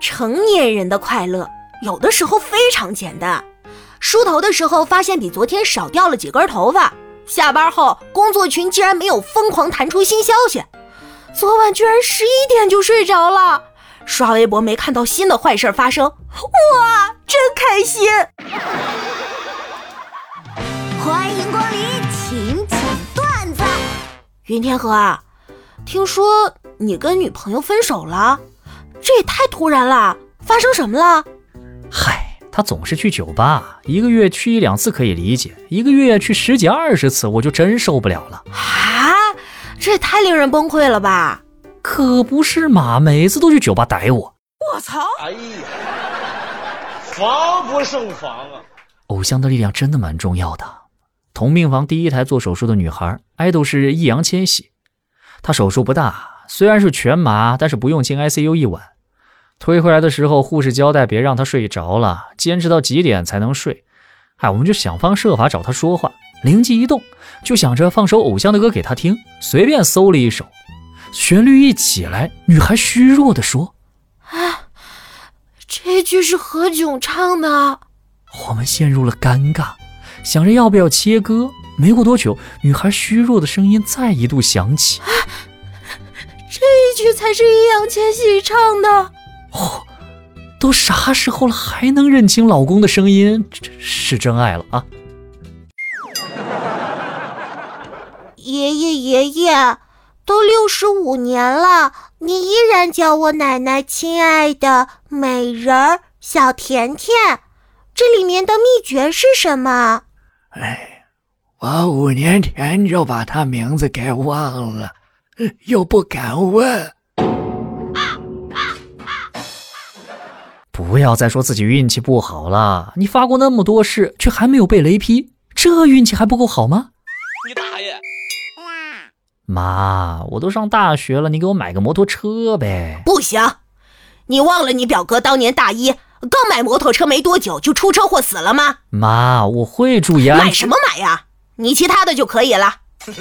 成年人的快乐有的时候非常简单。梳头的时候发现比昨天少掉了几根头发，下班后工作群竟然没有疯狂弹出新消息，昨晚居然十一点就睡着了，刷微博没看到新的坏事发生，哇，真开心！欢迎光临，请讲段子。云天河啊，听说你跟女朋友分手了，这也太突然了，发生什么了？嗨。他总是去酒吧，一个月去一两次可以理解，一个月去十几二十次，我就真受不了了啊！这也太令人崩溃了吧？可不是嘛，每次都去酒吧逮我。我操！哎呀，防不胜防啊！偶像的力量真的蛮重要的。同病房第一台做手术的女孩，爱豆是易烊千玺。她手术不大，虽然是全麻，但是不用进 ICU 一晚。推回来的时候，护士交代别让他睡着了，坚持到几点才能睡。哎，我们就想方设法找他说话，灵机一动，就想着放首偶像的歌给他听，随便搜了一首，旋律一起来，女孩虚弱地说：“啊，这句是何炅唱的。”我们陷入了尴尬，想着要不要切歌。没过多久，女孩虚弱的声音再一度响起：“啊这一句才是易烊千玺唱的。”哦，都啥时候了，还能认清老公的声音，是真爱了啊！爷爷爷爷，都六十五年了，你依然叫我奶奶，亲爱的美人儿小甜甜，这里面的秘诀是什么？哎，我五年前就把他名字给忘了，又不敢问。不要再说自己运气不好了，你发过那么多誓，却还没有被雷劈，这运气还不够好吗？你大爷！妈，我都上大学了，你给我买个摩托车呗？不行，你忘了你表哥当年大一刚买摩托车没多久就出车祸死了吗？妈，我会注意安全。买什么买呀？你其他的就可以了。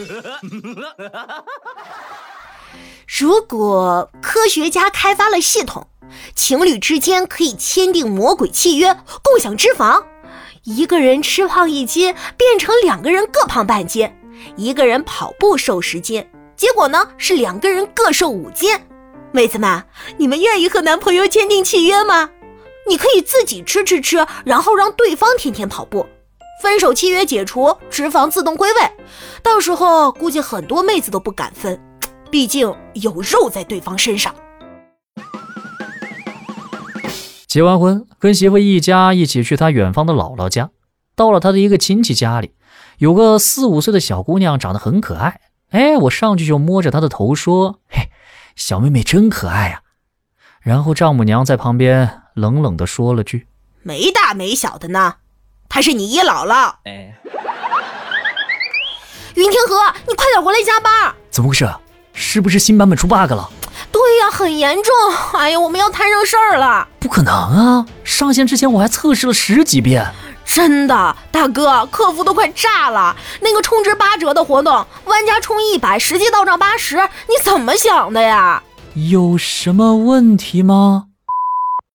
如果科学家开发了系统。情侣之间可以签订魔鬼契约，共享脂肪。一个人吃胖一斤，变成两个人各胖半斤；一个人跑步瘦十斤，结果呢是两个人各瘦五斤。妹子们，你们愿意和男朋友签订契约吗？你可以自己吃吃吃，然后让对方天天跑步。分手契约解除，脂肪自动归位。到时候估计很多妹子都不敢分，毕竟有肉在对方身上。结完婚，跟媳妇一家一起去他远方的姥姥家。到了他的一个亲戚家里，有个四五岁的小姑娘，长得很可爱。哎，我上去就摸着她的头说：“嘿，小妹妹真可爱呀。”然后丈母娘在旁边冷冷地说了句：“没大没小的呢，她是你姨姥姥。”哎，云天河，你快点回来加班。怎么回事？是不是新版本出 bug 了？对呀，很严重！哎呀，我们要摊上事儿了！不可能啊！上线之前我还测试了十几遍。真的，大哥，客服都快炸了。那个充值八折的活动，玩家充一百，实际到账八十，你怎么想的呀？有什么问题吗？